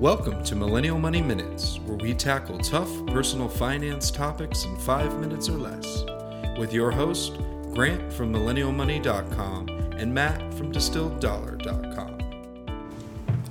Welcome to Millennial Money Minutes, where we tackle tough personal finance topics in five minutes or less. With your host, Grant from MillennialMoney.com and Matt from DistilledDollar.com.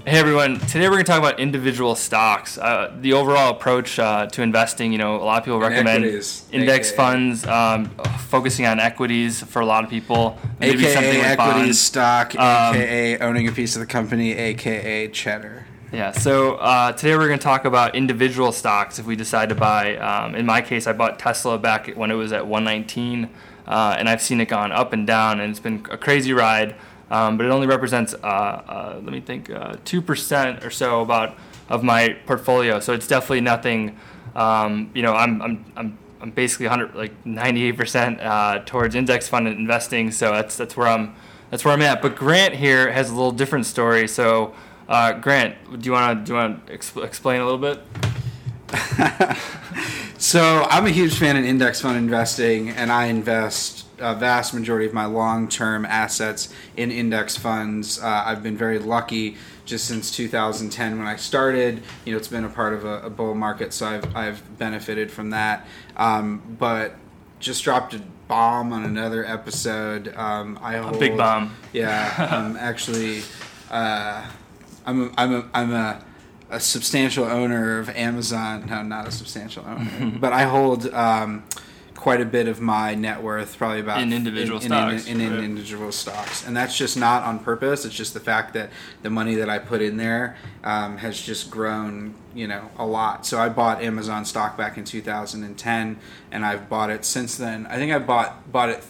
Hey everyone! Today we're going to talk about individual stocks. Uh, the overall approach uh, to investing. You know, a lot of people recommend equities, index AKA. funds, um, focusing on equities for a lot of people. Maybe AKA something like equities bonds. stock, Um, AKA owning a piece of the company, AKA cheddar. Yeah. So uh, today we're going to talk about individual stocks. If we decide to buy, um, in my case, I bought Tesla back when it was at 119, uh, and I've seen it gone up and down, and it's been a crazy ride. Um, but it only represents, uh, uh, let me think, uh, two percent or so about of my portfolio. So it's definitely nothing. Um, you know, I'm I'm I'm I'm basically 100 like 98 percent uh, towards index fund investing. So that's that's where I'm that's where I'm at. But Grant here has a little different story. So. Uh, Grant, do you want to do you want to exp- explain a little bit? So I'm a huge fan of index fund investing, and I invest a vast majority of my long-term assets in index funds. Uh, I've been very lucky just since 2010 when I started. You know, it's been a part of a, a bull market, so I've I've benefited from that. Um, but just dropped a bomb on another episode. Um, I hold, big bomb. Yeah, I'm actually. Uh, I'm a, I'm a, I'm a, a substantial owner of Amazon. No, not a substantial owner, but I hold um, quite a bit of my net worth, probably about In individual in, stocks, in, in, right. individual stocks, and that's just not on purpose. It's just the fact that the money that I put in there um, has just grown, you know, a lot. So I bought Amazon stock back in 2010, and I've bought it since then. I think I bought bought it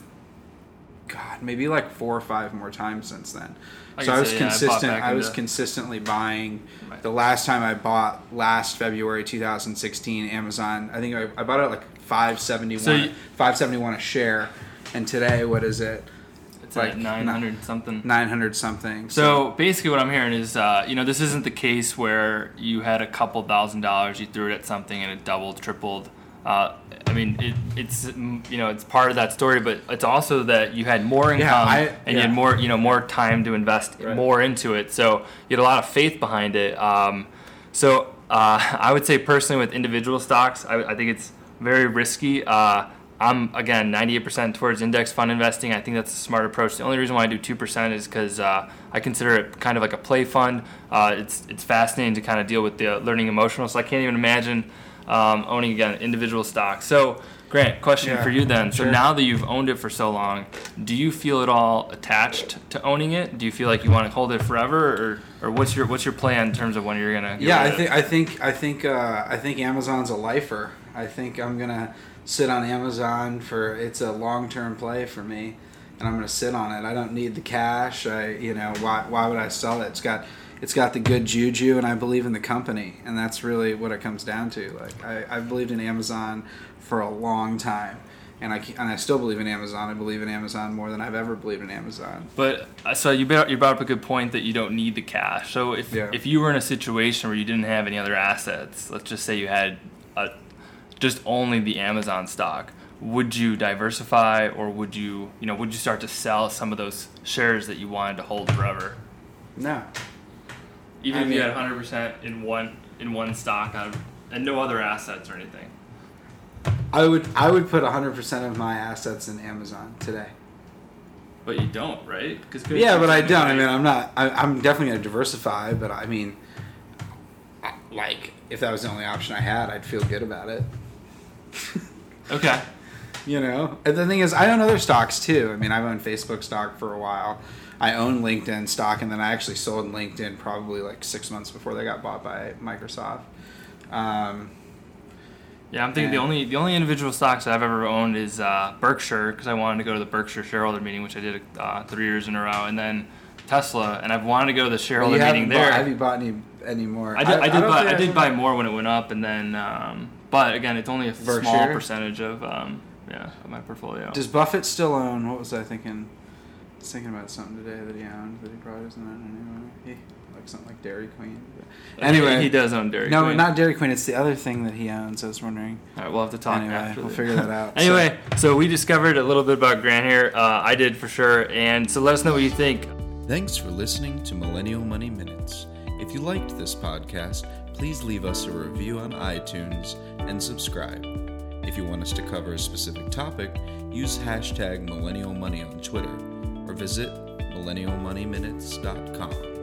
God, maybe like four or five more times since then. I so I was say, yeah, I consistent. I was into- consistently buying. Right. The last time I bought, last February 2016, Amazon. I think I, I bought it at like 571, So you- 571 a share, and today what is it? It's Like at 900 something. 900 something. So basically, what I'm hearing is, uh, you know, this isn't the case where you had a couple thousand dollars, you threw it at something, and it doubled, tripled. Uh, I mean, it, it's mm, you know, it's part of that story, but it's also that you had more income Yeah, I- and you had more, you know, more time to invest Right. more into it. So you had a lot of faith behind it. Um, so uh, I would say personally, with individual stocks, I, I think it's very risky. Uh, I'm again 98% towards index fund investing. I think that's a smart approach. The only reason why I do 2% is because uh, I consider it kind of like a play fund. Uh, it's it's fascinating to kind of deal with the learning emotional. So I can't even imagine um, owning again individual stocks. So Grant, question Yeah, for you then. So now that you've owned it for so long, do you feel at all attached to owning it? Do you feel like you want to hold it forever, or, or what's your what's your plan in terms of when you're gonna? get yeah, I think? I think I think uh, I think Amazon's a lifer. I think I'm gonna sit on Amazon for it's a long term play for me, and I'm gonna sit on it. I don't need the cash. I you know why why would I sell it? It's got it's got the good juju, and I believe in the company, and that's really what it comes down to. Like I I've believed in Amazon for a long time. And I, and I still believe in Amazon. I believe in Amazon more than I've ever believed in Amazon. But uh, so you brought, you brought up a good point that you don't need the cash. So if Yeah. if you were in a situation where you didn't have any other assets, let's just say you had a, just only the Amazon stock, would you diversify or would you you know would you start to sell some of those shares that you wanted to hold forever? No, Even I if you had 100% in one in one stock out of, and no other assets or anything. I would I would put 100% of my assets in Amazon today. But you don't, right? Because Yeah, but I don't. I mean, I'm not. I, I'm definitely going to diversify, but I mean, like, if that was the only option I had, I'd feel good about it. okay. You know, and the thing is, I own other stocks too. I mean, I've owned Facebook stock for a while. I own LinkedIn stock, and then I actually sold LinkedIn probably like six months before they got bought by Microsoft. Um, Yeah, I'm thinking the only the only individual stocks I've ever owned is uh, Berkshire because I wanted to go to the Berkshire shareholder meeting, which I did uh, three years in a row, and then Tesla, and I've wanted to go to the shareholder you meeting there. bought, have you bought any any more? I did, I, did don't buy I did buy more when it went up, and then um, but again, it's only a small percentage of um, yeah of my portfolio. Does Buffett still own? What was I thinking? I was thinking about something today that he owned that he probably doesn't own anymore. He, like something like Dairy Queen. But anyway, he does own Dairy Queen. no, Queen. not Dairy Queen. It's the other thing that he owns. I was wondering. All right, we'll have to talk Anyway, after. we'll the- figure that out. Anyway, so we discovered a little bit about Grant here. Uh, I did for sure, and so let us know what you think. Thanks for listening to Millennial Money Minutes. If you liked this podcast, please leave us a review on iTunes and subscribe. If you want us to cover a specific topic, use hashtag millennial money on Twitter or visit millennialmoneyminutes.com.